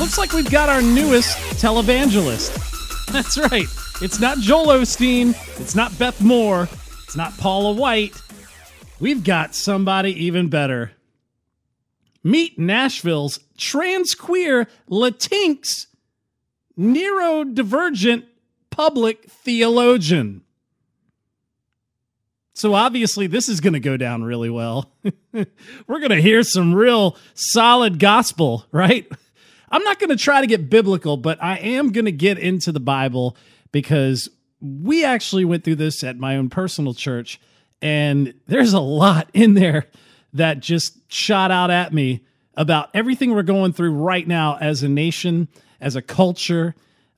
Looks like we've got our newest televangelist. That's right. It's not Joel Osteen. It's not Beth Moore. It's not Paula White. We've got somebody even better. Meet Nashville's trans queer Latinx neurodivergent public theologian. So obviously, this is going to go down really well. We're going to hear some real solid gospel, right? I'm not going to try to get biblical, but I am going to get into the Bible because we actually went through this at my own personal church, and there's a lot in there that just shot out at me about everything we're going through right now as a nation, as a culture.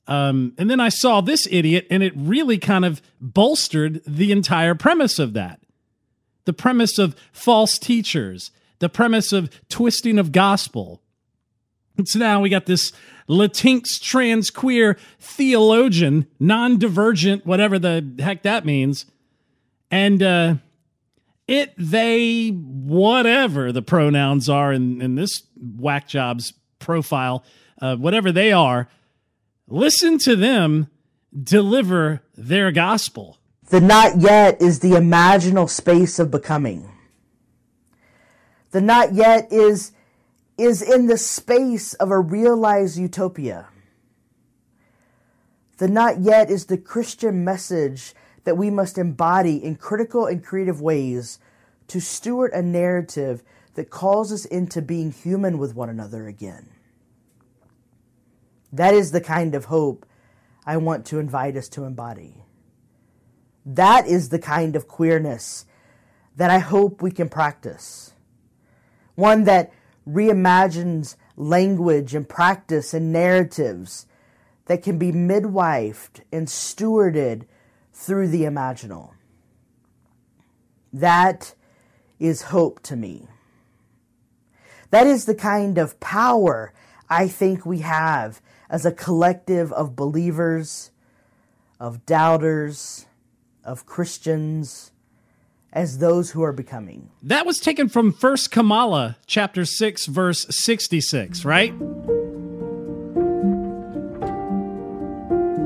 Um, and then I saw this idiot, and it really kind of bolstered the entire premise of that. The premise of false teachers, the premise of twisting of gospel. So now we got this Latinx trans queer theologian, non divergent, whatever the heck that means. And uh, it, they, whatever the pronouns are in, in this whack job's profile, uh, whatever they are, listen to them deliver their gospel. The not yet is the imaginal space of becoming. The not yet is is in the space of a realized utopia. The not yet is the Christian message that we must embody in critical and creative ways to steward a narrative that calls us into being human with one another again. That is the kind of hope I want to invite us to embody. That is the kind of queerness that I hope we can practice. One that reimagines language and practice and narratives that can be midwifed and stewarded through the imaginal. That is hope to me. That is the kind of power I think we have as a collective of believers, of doubters, of Christians, as those who are becoming. That was taken from First Kamala, chapter 6, verse 66, right?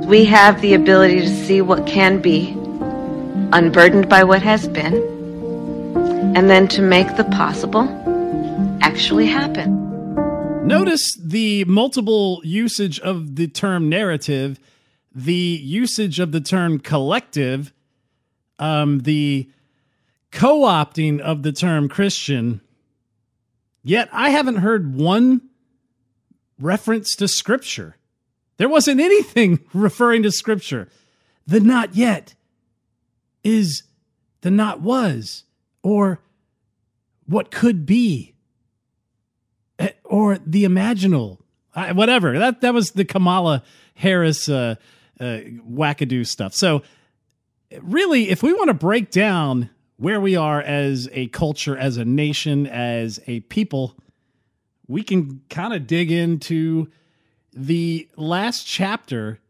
We have the ability to see what can be, unburdened by what has been, and then to make the possible actually happen. Notice the multiple usage of the term narrative, the usage of the term collective, um, the co opting of the term Christian, yet I haven't heard one reference to Scripture. There wasn't anything referring to Scripture. The not yet is the not was, or what could be, eh, or the imaginal, whatever. That that was the Kamala Harris uh, uh, wackadoo stuff. So, really, if we want to break down where we are as a culture, as a nation, as a people, we can kind of dig into the last chapter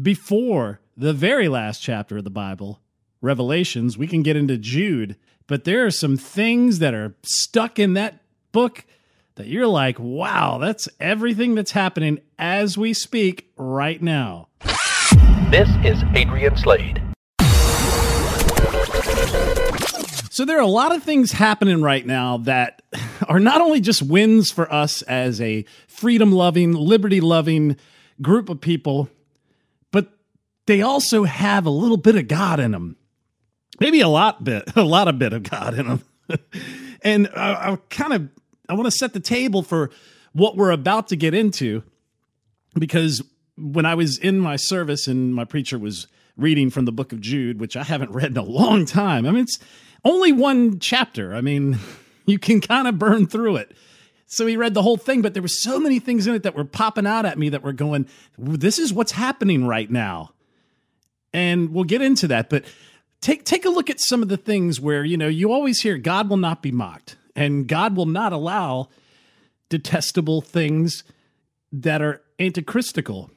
before the very last chapter of the Bible, Revelations. We can get into Jude, but there are some things that are stuck in that book that you're like, wow, that's everything that's happening as we speak right now. This is Adrian Slade. So there are a lot of things happening right now that are not only just wins for us as a freedom loving, liberty loving group of people, but they also have a little bit of God in them. Maybe a lot bit, a lot of bit of God in them. and I, I kind of I want to set the table for what we're about to get into because when I was in my service and my preacher was reading from the book of Jude, which I haven't read in a long time. I mean, it's only one chapter. I mean, you can kind of burn through it. So he read the whole thing, but there were so many things in it that were popping out at me that were going, this is what's happening right now. And we'll get into that, but take take a look at some of the things where, you know, you always hear God will not be mocked and God will not allow detestable things that are antichristical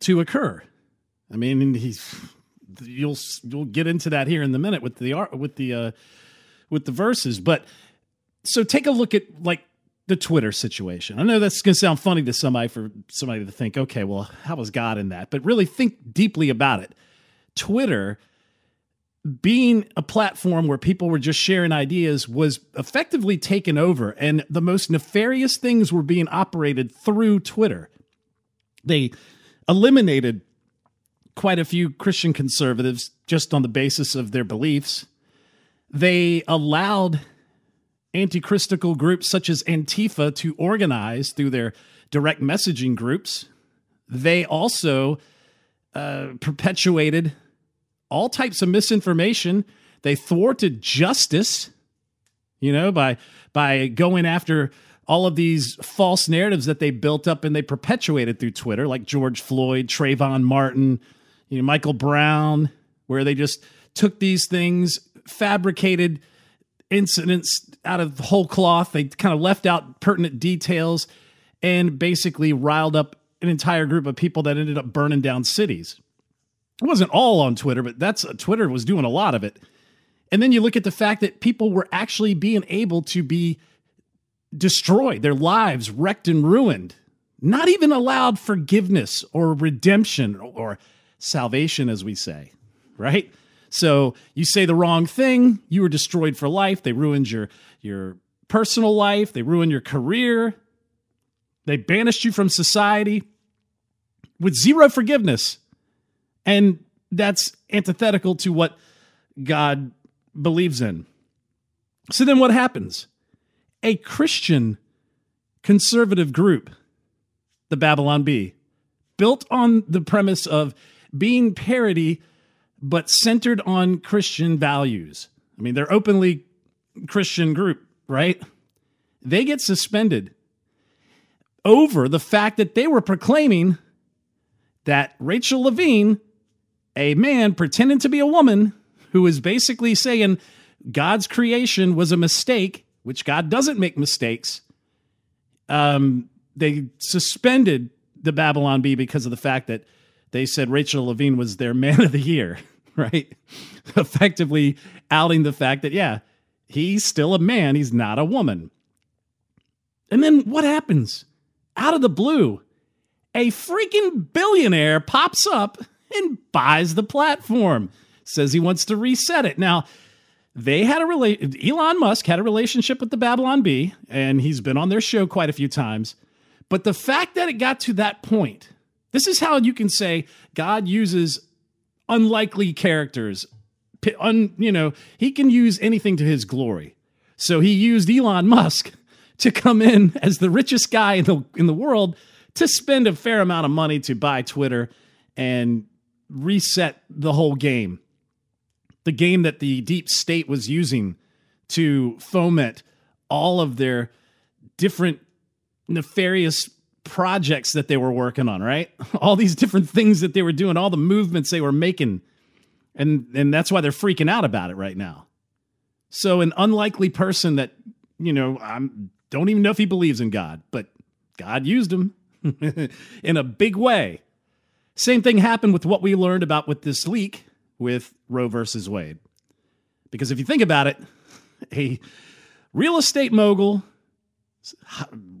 to occur. I mean, he's you'll you'll get into that here in the minute with the with the uh, with the verses, but so take a look at like the Twitter situation. I know that's going to sound funny to somebody for somebody to think, okay, well, how was God in that? But really think deeply about it. Twitter being a platform where people were just sharing ideas was effectively taken over and the most nefarious things were being operated through Twitter. They eliminated quite a few Christian conservatives just on the basis of their beliefs. They allowed anti-christical groups such as Antifa to organize through their direct messaging groups. They also uh, perpetuated all types of misinformation. They thwarted justice, you know, by by going after all of these false narratives that they built up and they perpetuated through Twitter, like George Floyd, Trayvon Martin, you know, Michael Brown, where they just took these things, fabricated incidents out of whole cloth. They kind of left out pertinent details and basically riled up an entire group of people that ended up burning down cities. It wasn't all on Twitter, but that's Twitter was doing a lot of it. And then you look at the fact that people were actually being able to be destroyed, their lives wrecked and ruined, not even allowed forgiveness or redemption or salvation, as we say, right? So you say the wrong thing, you were destroyed for life. They ruined your your personal life, they ruined your career, they banished you from society with zero forgiveness. And that's antithetical to what God believes in. So then what happens? A Christian conservative group, the Babylon Bee, built on the premise of being parody but centered on Christian values. I mean, they're openly Christian group, right? They get suspended over the fact that they were proclaiming that Rachel Levine a man pretending to be a woman who is basically saying God's creation was a mistake, which God doesn't make mistakes. Um, they suspended the Babylon Bee because of the fact that they said Rachel Levine was their man of the year, right? Effectively outing the fact that, yeah, he's still a man, he's not a woman. And then what happens? Out of the blue, a freaking billionaire pops up and buys the platform. Says he wants to reset it. Now, they had a relation. Elon Musk had a relationship with the Babylon Bee, and he's been on their show quite a few times. But the fact that it got to that point, this is how you can say God uses unlikely characters. Un, you know, he can use anything to his glory. So he used Elon Musk to come in as the richest guy in the in the world to spend a fair amount of money to buy Twitter and reset the whole game. The game that the deep state was using to foment all of their different nefarious projects that they were working on, right? All these different things that they were doing, all the movements they were making. And and that's why they're freaking out about it right now. So an unlikely person that, you know, I'm don't even know if he believes in God, but God used him in a big way same thing happened with what we learned about with this leak with Roe versus Wade. Because if you think about it, a real estate mogul,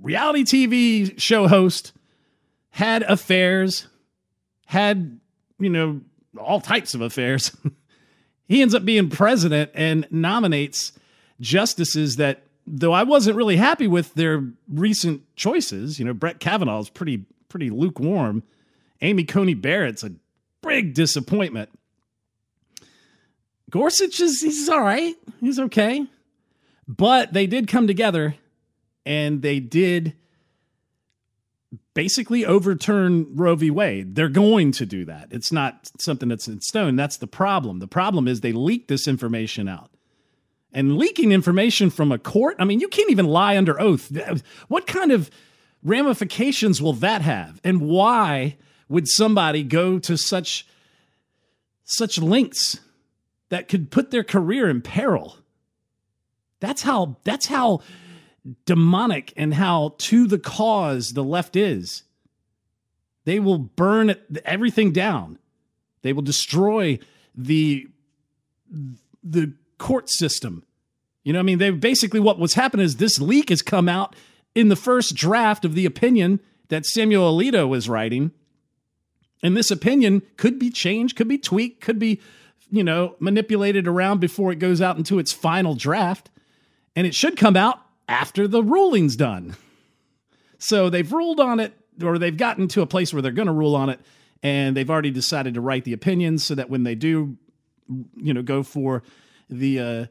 reality TV show host, had affairs, had, you know, all types of affairs. he ends up being president and nominates justices that, though I wasn't really happy with their recent choices, you know, Brett Kavanaugh is pretty, pretty lukewarm Amy Coney Barrett's a big disappointment. Gorsuch is he's all right. He's okay. But they did come together and they did basically overturn Roe v. Wade. They're going to do that. It's not something that's in stone. That's the problem. The problem is they leaked this information out. and leaking information from a court. I mean, you can't even lie under oath. What kind of ramifications will that have? And why would somebody go to such such lengths that could put their career in peril? That's how that's how demonic and how to the cause the left is. They will burn everything down. They will destroy the the court system. You know, I mean, they basically what was happening is this leak has come out in the first draft of the opinion that Samuel Alito was writing. And this opinion could be changed, could be tweaked, could be, you know, manipulated around before it goes out into its final draft. And it should come out after the ruling's done. So they've ruled on it, or they've gotten to a place where they're going to rule on it, and they've already decided to write the opinions so that when they do, you know, go for the uh,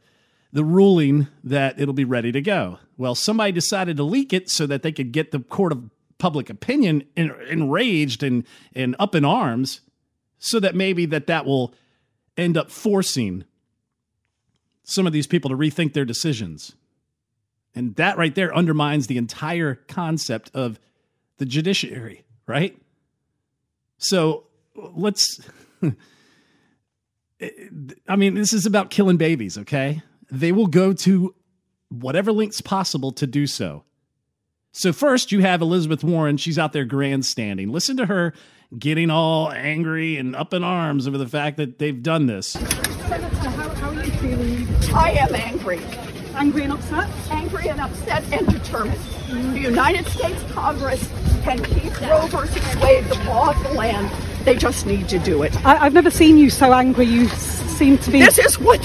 the ruling that it'll be ready to go. Well, somebody decided to leak it so that they could get the court of public opinion enraged and and up in arms, so that maybe that that will end up forcing some of these people to rethink their decisions. And that right there undermines the entire concept of the judiciary, right? So let's I mean, this is about killing babies, okay? They will go to whatever lengths possible to do so. So, first, you have Elizabeth Warren. She's out there grandstanding. Listen to her getting all angry and up in arms over the fact that they've done this. Senator, how, how are you feeling? I am angry. Angry and upset? Angry and upset and determined. The United States Congress can keep Roe versus Wade the law of the land they just need to do it. I, have never seen you so angry. You seem to be. This is what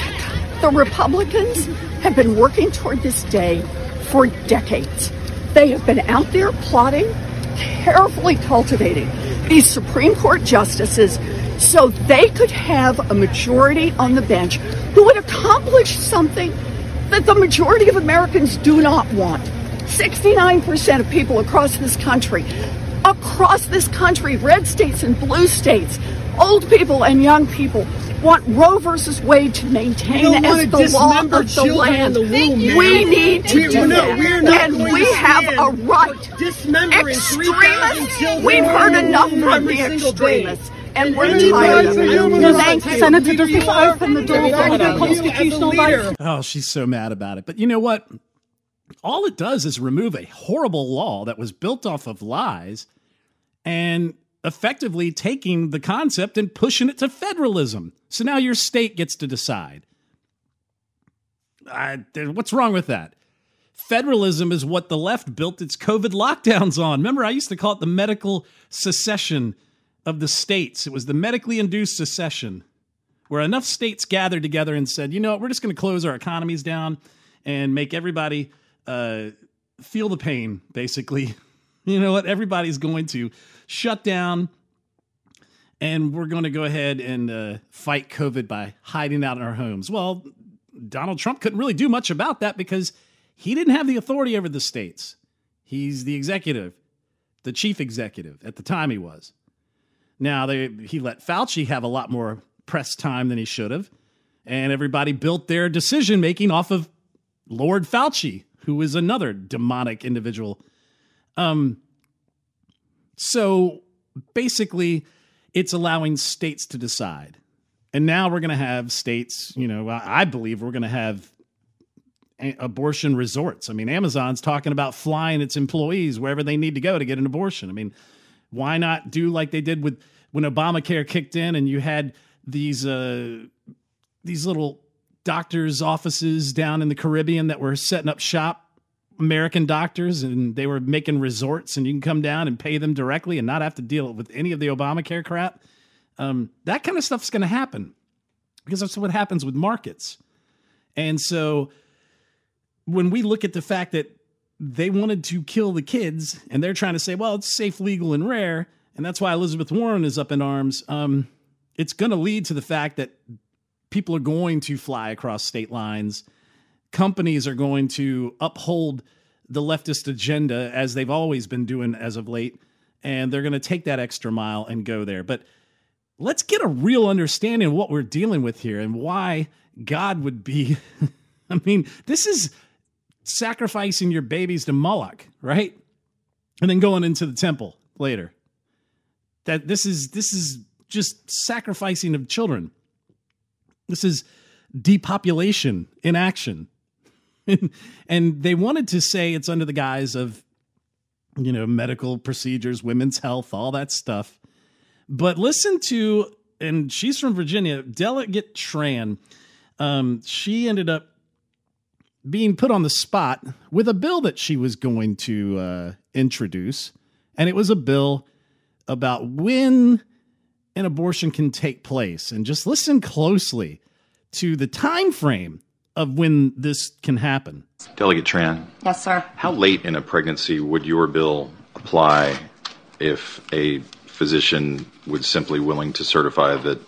the Republicans have been working toward this day for decades. They have been out there plotting, carefully cultivating these Supreme Court justices so they could have a majority on the bench who would accomplish something that the majority of Americans do not want. 69% of people across this country across this country, red states and blue states, old people and young people want Roe versus Wade to maintain as the law of the land. The womb, we need to we, do no, that. and we have a right. Extremists, we've heard enough from the extremists. And we're tired of it. Thank you. Senator, does this open the door for other constitutional rights? Oh, she's so mad about it. But you know what? All it does is remove a horrible law that was built off of lies and effectively taking the concept and pushing it to federalism. So now your state gets to decide. I, what's wrong with that? Federalism is what the left built its COVID lockdowns on. Remember, I used to call it the medical secession of the states. It was the medically induced secession, where enough states gathered together and said, you know what, we're just going to close our economies down and make everybody uh, feel the pain, basically, you know what? Everybody's going to shut down and we're going to go ahead and uh, fight COVID by hiding out in our homes. Well, Donald Trump couldn't really do much about that because he didn't have the authority over the states. He's the executive, the chief executive. At the time, he was. Now, they, he let Fauci have a lot more press time than he should have. And everybody built their decision making off of Lord Fauci, who is another demonic individual um, so basically, it's allowing states to decide. And now we're going to have states, you know, I believe we're going to have abortion resorts. I mean, Amazon's talking about flying its employees wherever they need to go to get an abortion. I mean, why not do like they did with when Obamacare kicked in and you had these uh, these little doctors' offices down in the Caribbean that were setting up shop American doctors and they were making resorts and you can come down and pay them directly and not have to deal with any of the Obamacare crap. Um, that kind of stuff's going to happen because that's what happens with markets. And so when we look at the fact that they wanted to kill the kids and they're trying to say, well, it's safe, legal, and rare, and that's why Elizabeth Warren is up in arms, um, it's going to lead to the fact that people are going to fly across state lines companies are going to uphold the leftist agenda as they've always been doing as of late, and they're going to take that extra mile and go there. But let's get a real understanding of what we're dealing with here and why God would be I mean, this is sacrificing your babies to Moloch, right? And then going into the temple later. That this is this is just sacrificing of children. This is depopulation in action. and they wanted to say it's under the guise of you know, medical procedures, women's health, all that stuff. But listen to, and she's from Virginia, Delegate Tran. Um, she ended up being put on the spot with a bill that she was going to uh, introduce, and it was a bill about when an abortion can take place. And just listen closely to the time frame of when this can happen. Delegate Tran. Yes, sir. How late in a pregnancy would your bill apply if a physician would simply willing to certify that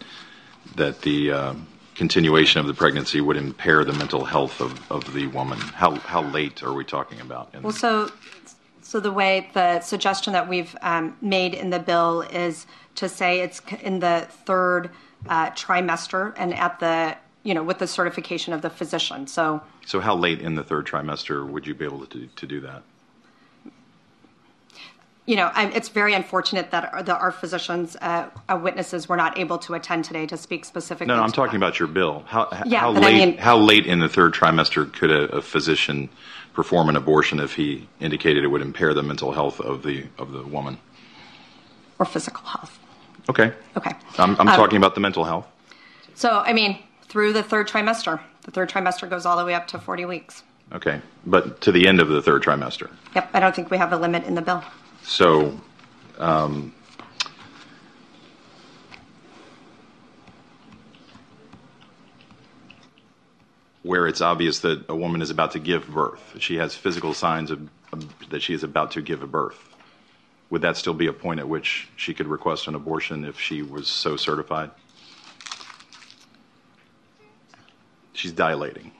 that the uh, continuation of the pregnancy would impair the mental health of, of the woman? How how late are we talking about? Well, so so the way the suggestion that we've um, made in the bill is to say it's in the third uh, trimester and at the you know with the certification of the physician. So so how late in the third trimester would you be able to to do that? You know, I, it's very unfortunate that our, the, our physicians, uh, uh, witnesses, were not able to attend today to speak specifically. No, no I'm talking that. about your bill. How, Yeah, how but I late? mean- how late in the third trimester could a, a physician perform an abortion if he indicated it would impair the mental health of the of the woman? or physical health. Okay, Okay. I'm, I'm Um, talking about the mental health. So, I mean, through the third trimester, the third trimester goes all the way up to 40 weeks. Okay, but to the end of the third trimester. Yep, I don't think we have a limit in the bill. So, um, where it's obvious that a woman is about to give birth, she has physical signs of, of that she is about to give a birth. Would that still be a point at which she could request an abortion if she was so certified? She's dilating.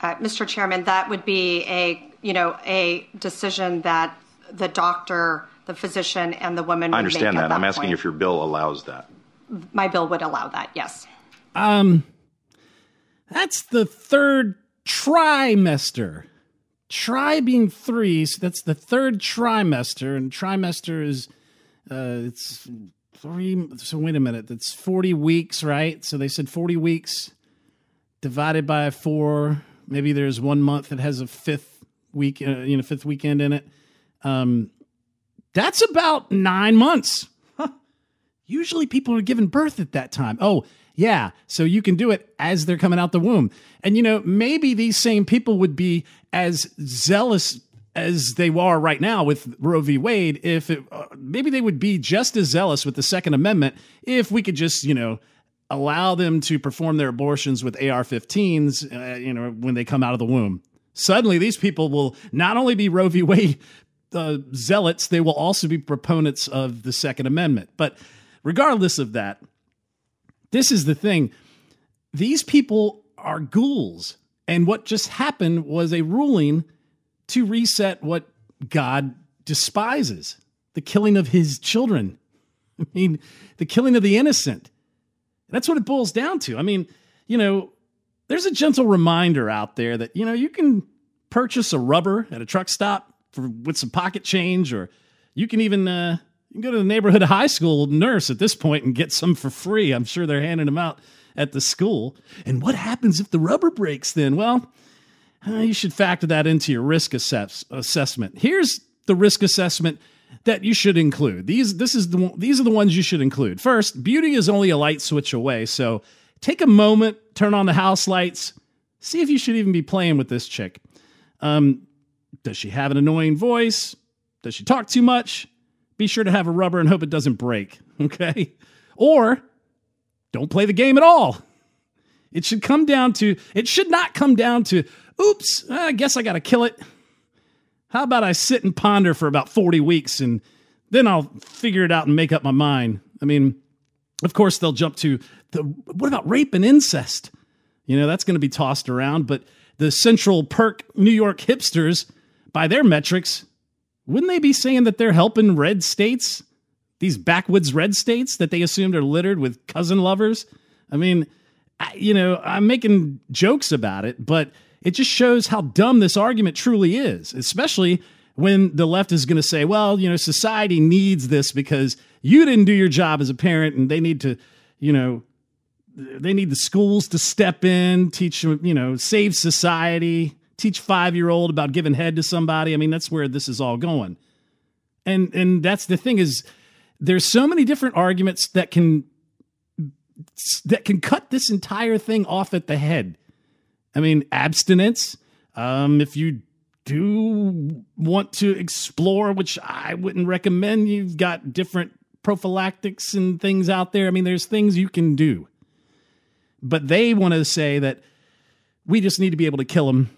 Uh, Mr. Chairman, that would be a, you know, a decision that the doctor, the physician, and the woman I understand make that. at I'm asking point. if your bill allows that. My bill would allow that, yes. Um, that's the third trimester. Tri being three, so that's the third trimester, and trimester is uh, it's three. So wait a minute, that's forty weeks, right? So they said forty weeks divided by four. Maybe there's one month that has a fifth week, uh, you know, fifth weekend in it. Um, that's about nine months. Huh. Usually people are giving birth at that time. Oh, yeah. So you can do it as they're coming out the womb. And, you know, maybe these same people would be as zealous as they are right now with Roe v. Wade if it, uh, maybe they would be just as zealous with the Second Amendment if we could just, you know, allow them to perform their abortions with AR-15s, uh, you know, when they come out of the womb. Suddenly, these people will not only be Roe v. Wade uh, zealots, they will also be proponents of the Second Amendment. But regardless of that, this is the thing: these people are ghouls, and what just happened was a ruling to reset what God despises: the killing of His children. I mean, the killing of the innocent. That's what it boils down to. I mean, you know, there's a gentle reminder out there that, you know, you can purchase a rubber at a truck stop for with some pocket change, or you can even uh, you can go to the neighborhood high school nurse at this point and get some for free. I'm sure they're handing them out at the school. And what happens if the rubber breaks then? Well, uh, you should factor that into your risk assess- assessment. Here's the risk assessment that you should include. These this is the these are the ones you should include. First, beauty is only a light switch away, so take a moment, turn on the house lights, see if you should even be playing with this chick. Um, does she have an annoying voice? Does she talk too much? Be sure to have a rubber and hope it doesn't break. Okay, or don't play the game at all. It should come down to it should not come down to oops, I guess I got to kill it. How about I sit and ponder for about 40 weeks and then I'll figure it out and make up my mind. I mean, of course they'll jump to the what about rape and incest? You know, that's going to be tossed around, but the Central Perk New York hipsters by their metrics, wouldn't they be saying that they're helping red states? These backwoods red states that they assumed are littered with cousin lovers? I mean, I, you know, I'm making jokes about it, but it just shows how dumb this argument truly is, especially when the left is going to say, well, you know, society needs this because you didn't do your job as a parent and they need to, you know, they need the schools to step in, teach you know, save society, teach five year old about giving head to somebody. I mean, that's where this is all going. And and that's the thing is there's so many different arguments that can that can cut this entire thing off at the head. I mean, abstinence. Um, if you do want to explore, which I wouldn't recommend, you've got different prophylactics and things out there. I mean, there's things you can do. But they want to say that we just need to be able to kill them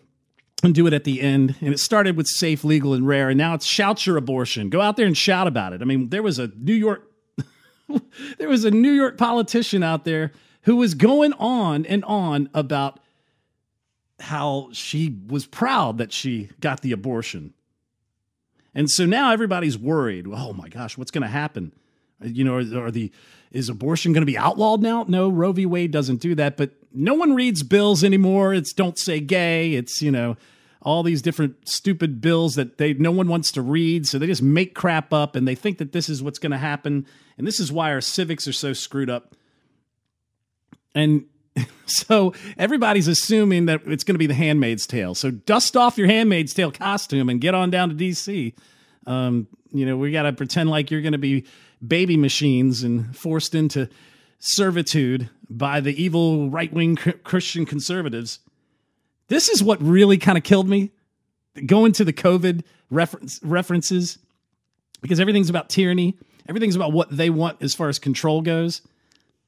and do it at the end. And it started with safe, legal, and rare, and now it's shout your abortion. Go out there and shout about it. I mean, there was a New York there was a New York politician out there who was going on and on about how she was proud that she got the abortion. And so now everybody's worried. Oh my gosh, what's going to happen? Uh, you know, are, are the is abortion going to be outlawed now? No, Roe v. Wade doesn't do that. But no one reads bills anymore. It's don't say gay. It's you know all these different stupid bills that they no one wants to read, so they just make crap up and they think that this is what's going to happen. And this is why our civics are so screwed up. And so everybody's assuming that it's going to be the Handmaid's Tale. So dust off your Handmaid's Tale costume and get on down to DC. Um, you know, we got to pretend like you're going to be baby machines and forced into servitude by the evil right wing Christian conservatives. This is what really kind of killed me. Going to the COVID reference, references, because everything's about tyranny, everything's about what they want as far as control goes.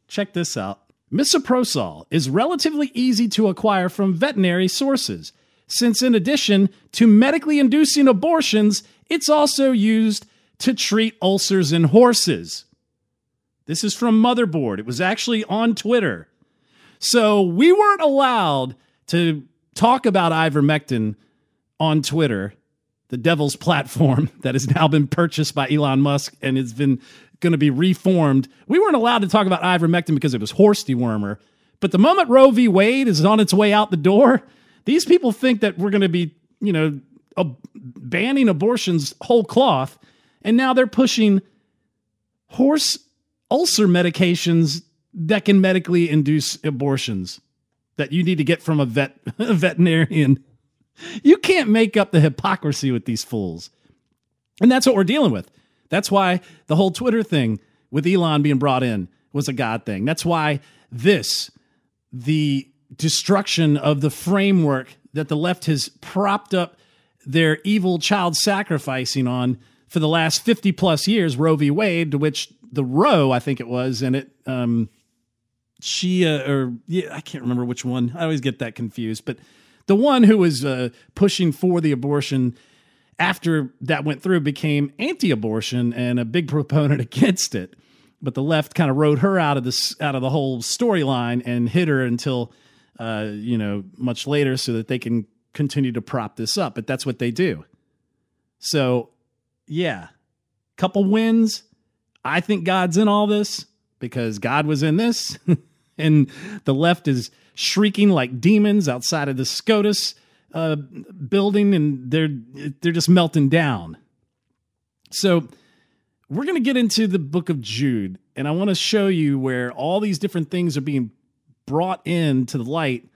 Check this out. Misoprostol is relatively easy to acquire from veterinary sources, since in addition to medically inducing abortions, it's also used to treat ulcers in horses. This is from Motherboard. It was actually on Twitter. So we weren't allowed to talk about ivermectin on Twitter, the devil's platform that has now been purchased by Elon Musk and has been going to be reformed. We weren't allowed to talk about ivermectin because it was horse dewormer. But the moment Roe v. Wade is on its way out the door, these people think that we're going to be, you know, banning abortions whole cloth. And now they're pushing horse ulcer medications that can medically induce abortions that you need to get from a vet a veterinarian. You can't make up the hypocrisy with these fools. And that's what we're dealing with. That's why the whole Twitter thing with Elon being brought in was a God thing. That's why this, the destruction of the framework that the left has propped up their evil child sacrificing on for the last 50 plus years, Roe v. Wade, to which the Roe, I think it was, and it, um, she, uh, or yeah, I can't remember which one. I always get that confused, but the one who was uh, pushing for the abortion after that went through became anti-abortion and a big proponent against it. But the left kind of rode her out of this out of the whole storyline and hid her until uh, you know much later, so that they can continue to prop this up. But that's what they do. So yeah, couple wins. I think God's in all this because God was in this, and the left is shrieking like demons outside of the SCOTUS uh, building, and they're they're just melting down. So we're going to get into the book of Jude, and I want to show you where all these different things are being brought into the light,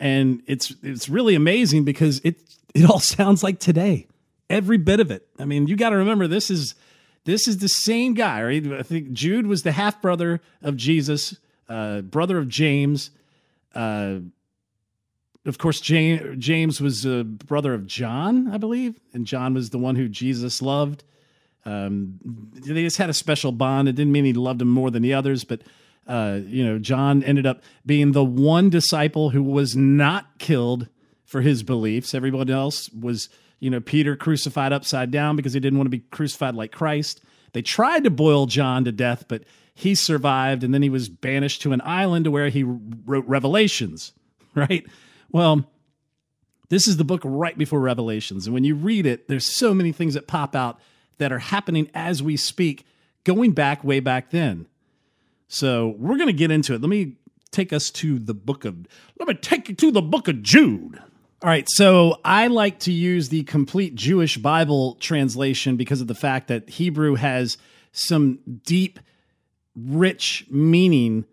and it's it's really amazing because it it all sounds like today, every bit of it. I mean, you got to remember this is this is the same guy, right? I think Jude was the half brother of Jesus, uh, brother of James. Uh, of course, James, James was a brother of John, I believe, and John was the one who Jesus loved. Um, they just had a special bond. It didn't mean he loved him more than the others, but uh, you know, John ended up being the one disciple who was not killed for his beliefs. Everybody else was, you know, Peter crucified upside down because he didn't want to be crucified like Christ. They tried to boil John to death, but he survived, and then he was banished to an island where he wrote Revelations, right? Well, this is the book right before Revelations. And when you read it, there's so many things that pop out that are happening as we speak, going back way back then. So we're going to get into it. Let me take us to the book of, let me take you to the book of Jude. All right, so I like to use the complete Jewish Bible translation because of the fact that Hebrew has some deep, rich meaning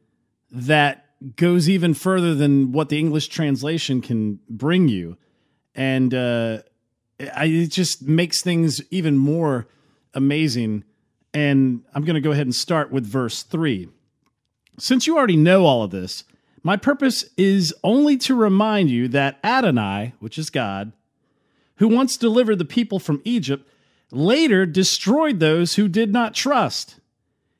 that goes even further than what the English translation can bring you. And uh, I, it just makes things even more amazing. And I'm going to go ahead and start with verse 3. Since you already know all of this, my purpose is only to remind you that Adonai, which is God, who once delivered the people from Egypt, later destroyed those who did not trust.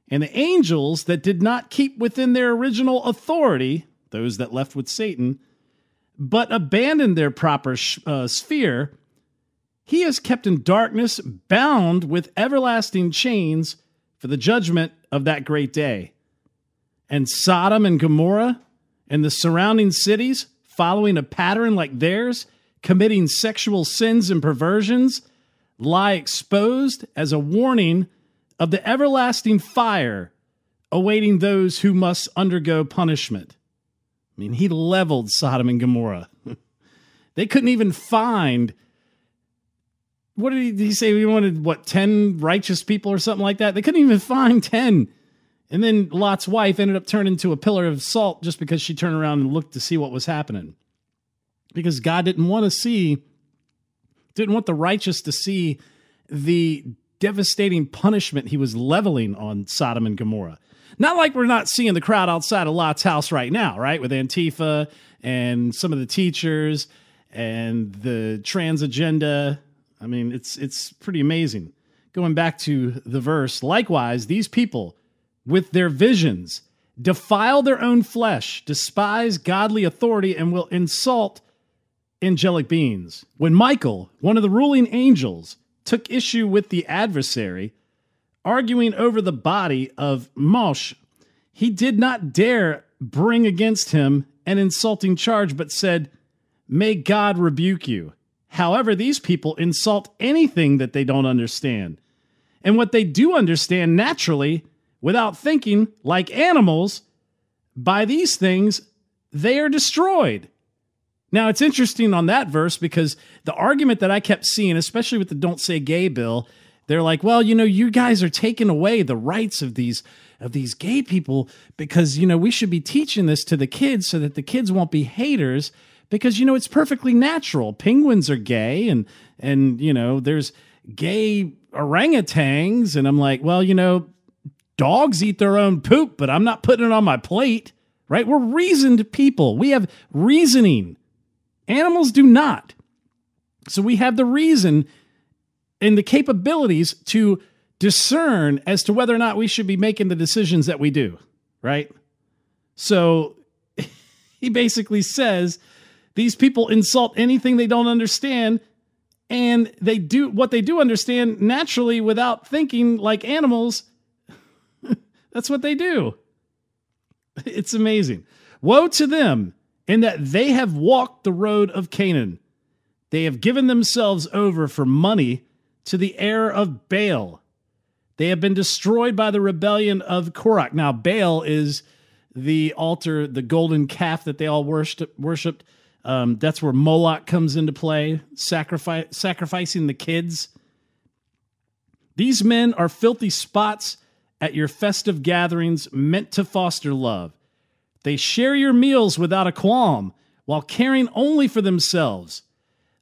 And the angels that did not keep within their original authority, those that left with Satan, but abandoned their proper uh, sphere, he is kept in darkness, bound with everlasting chains for the judgment of that great day. And Sodom and Gomorrah and the surrounding cities, following a pattern like theirs, committing sexual sins and perversions, lie exposed as a warning of the everlasting fire awaiting those who must undergo punishment. I mean, he leveled Sodom and Gomorrah. they couldn't even find. What did he, did he say? We wanted, what, 10 righteous people or something like that? They couldn't even find 10. And then Lot's wife ended up turning into a pillar of salt just because she turned around and looked to see what was happening. Because God didn't want to see, didn't want the righteous to see the devastating punishment he was leveling on Sodom and Gomorrah. Not like we're not seeing the crowd outside of Lot's house right now, right? With Antifa and some of the teachers and the trans agenda. I mean, it's it's pretty amazing. Going back to the verse, likewise, these people with their visions defile their own flesh, despise godly authority, and will insult angelic beings. When Michael, one of the ruling angels, took issue with the adversary, arguing over the body of Moshe, he did not dare bring against him an insulting charge, but said, May God rebuke you. However, these people insult anything that they don't understand. And what they do understand naturally, without thinking, like animals, by these things, they are destroyed. Now, it's interesting on that verse because the argument that I kept seeing, especially with the Don't Say Gay bill, they're like, well, you know, you guys are taking away the rights of these of these gay people because you know we should be teaching this to the kids so that the kids won't be haters because you know it's perfectly natural. Penguins are gay and and you know there's gay orangutans and I'm like, well, you know, dogs eat their own poop, but I'm not putting it on my plate, right? We're reasoned people. We have reasoning. Animals do not. So we have the reason and the capabilities to discern as to whether or not we should be making the decisions that we do, right? So he basically says these people insult anything they don't understand and they do what they do understand naturally without thinking like animals. That's what they do. It's amazing. Woe to them in that they have walked the road of Canaan. They have given themselves over for money to the heir of Baal. They have been destroyed by the rebellion of Korach. Now, Baal is the altar, the golden calf that they all worshipped. Um, that's where Moloch comes into play, sacrifice, sacrificing the kids. These men are filthy spots at your festive gatherings meant to foster love. They share your meals without a qualm while caring only for themselves.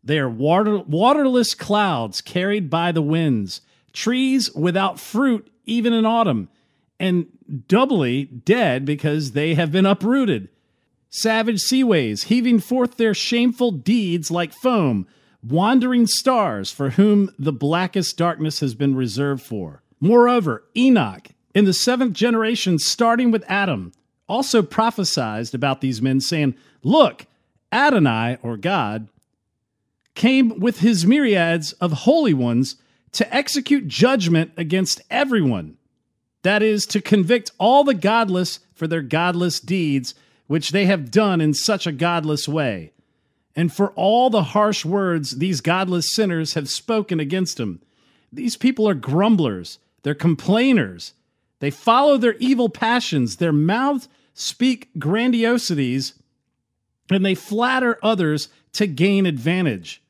They are water, waterless clouds carried by the winds, trees without fruit even in autumn, and doubly dead because they have been uprooted. Savage seaways heaving forth their shameful deeds like foam, wandering stars for whom the blackest darkness has been reserved for. Moreover, Enoch, in the seventh generation, starting with Adam, also prophesied about these men, saying, Look, Adonai, or God, came with his myriads of holy ones to execute judgment against everyone. That is, to convict all the godless for their godless deeds, which they have done in such a godless way, and for all the harsh words these godless sinners have spoken against him. These people are grumblers, they're complainers. They follow their evil passions, their mouths speak grandiosities and they flatter others to gain advantage.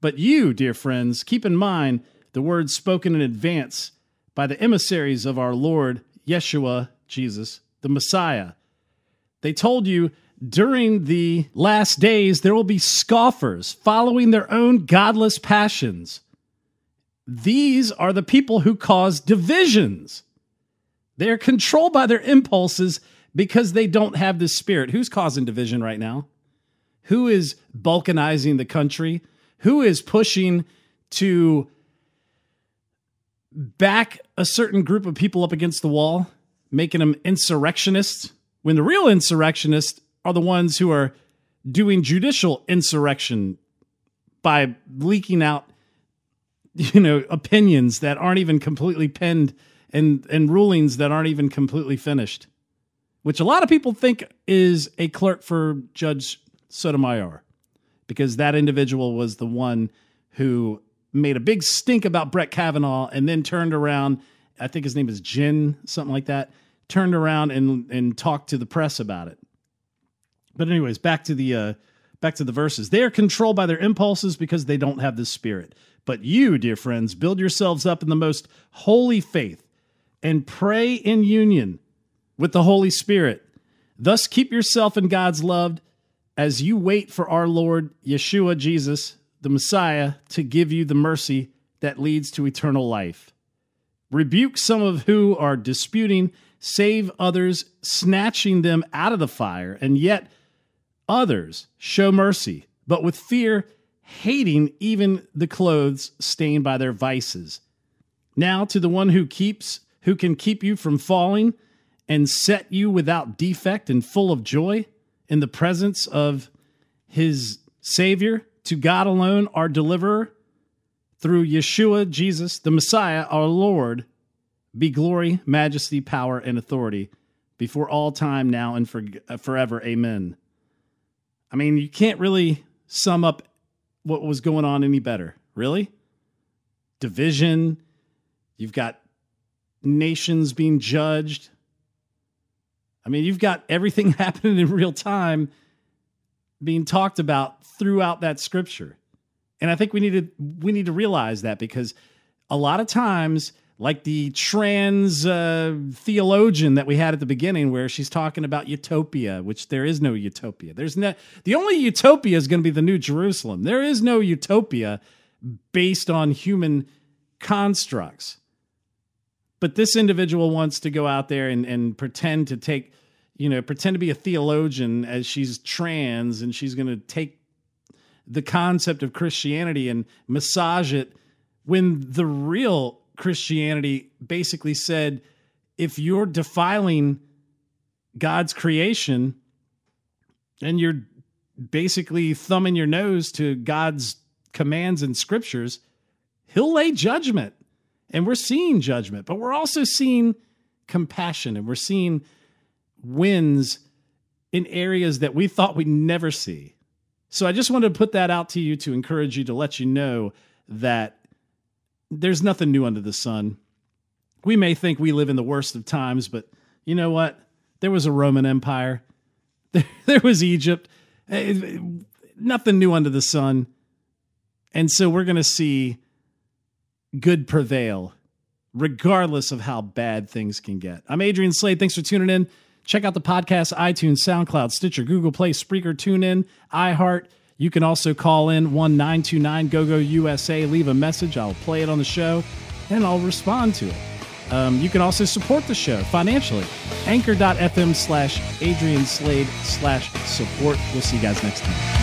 But you, dear friends, keep in mind the words spoken in advance by the emissaries of our Lord Yeshua, Jesus, the Messiah. They told you during the last days there will be scoffers following their own godless passions. These are the people who cause divisions. They are controlled by their impulses because they don't have the spirit. Who's causing division right now? Who is balkanizing the country? Who is pushing to back a certain group of people up against the wall, making them insurrectionists, when the real insurrectionists are the ones who are doing judicial insurrection by leaking out you know opinions that aren't even completely penned and and rulings that aren't even completely finished which a lot of people think is a clerk for judge sotomayor because that individual was the one who made a big stink about brett kavanaugh and then turned around i think his name is jin something like that turned around and and talked to the press about it. But anyways back to the uh back to the verses. They are controlled by their impulses because they don't have the spirit but you, dear friends, build yourselves up in the most holy faith and pray in union with the Holy Spirit. Thus, keep yourself in God's love as you wait for our Lord Yeshua Jesus, the Messiah, to give you the mercy that leads to eternal life. Rebuke some of who are disputing, save others, snatching them out of the fire, and yet others show mercy, but with fear hating even the clothes stained by their vices. Now to the one who keeps who can keep you from falling and set you without defect and full of joy in the presence of his savior to God alone our deliverer through Yeshua Jesus the Messiah our Lord be glory majesty power and authority before all time now and for, uh, forever amen I mean you can't really sum up what was going on any better. Really? Division. You've got nations being judged. I mean, you've got everything happening in real time being talked about throughout that scripture. And I think we need to we need to realize that because a lot of times like the trans uh, theologian that we had at the beginning, where she's talking about utopia, which there is no utopia. There's no the only utopia is going to be the New Jerusalem. There is no utopia based on human constructs. But this individual wants to go out there and, and pretend to take, you know, pretend to be a theologian as she's trans and she's going to take the concept of Christianity and massage it when the real Christianity basically said if you're defiling God's creation and you're basically thumbing your nose to God's commands and scriptures, he'll lay judgment. And we're seeing judgment, but we're also seeing compassion and we're seeing wins in areas that we thought we'd never see. So I just wanted to put that out to you to encourage you to let you know that there's nothing new under the sun. We may think we live in the worst of times, but you know what? There was a Roman Empire, there, there was Egypt. Eh, nothing new under the sun. And so we're going to see good prevail, regardless of how bad things can get. I'm Adrian Slade. Thanks for tuning in. Check out the podcast, iTunes, SoundCloud, Stitcher, Google Play, Spreaker, TuneIn, iHeart. You can also call in 1 929 GoGo USA, leave a message. I'll play it on the show and I'll respond to it. Um, you can also support the show financially. Anchor.fm slash Adrian Slade slash support. We'll see you guys next time.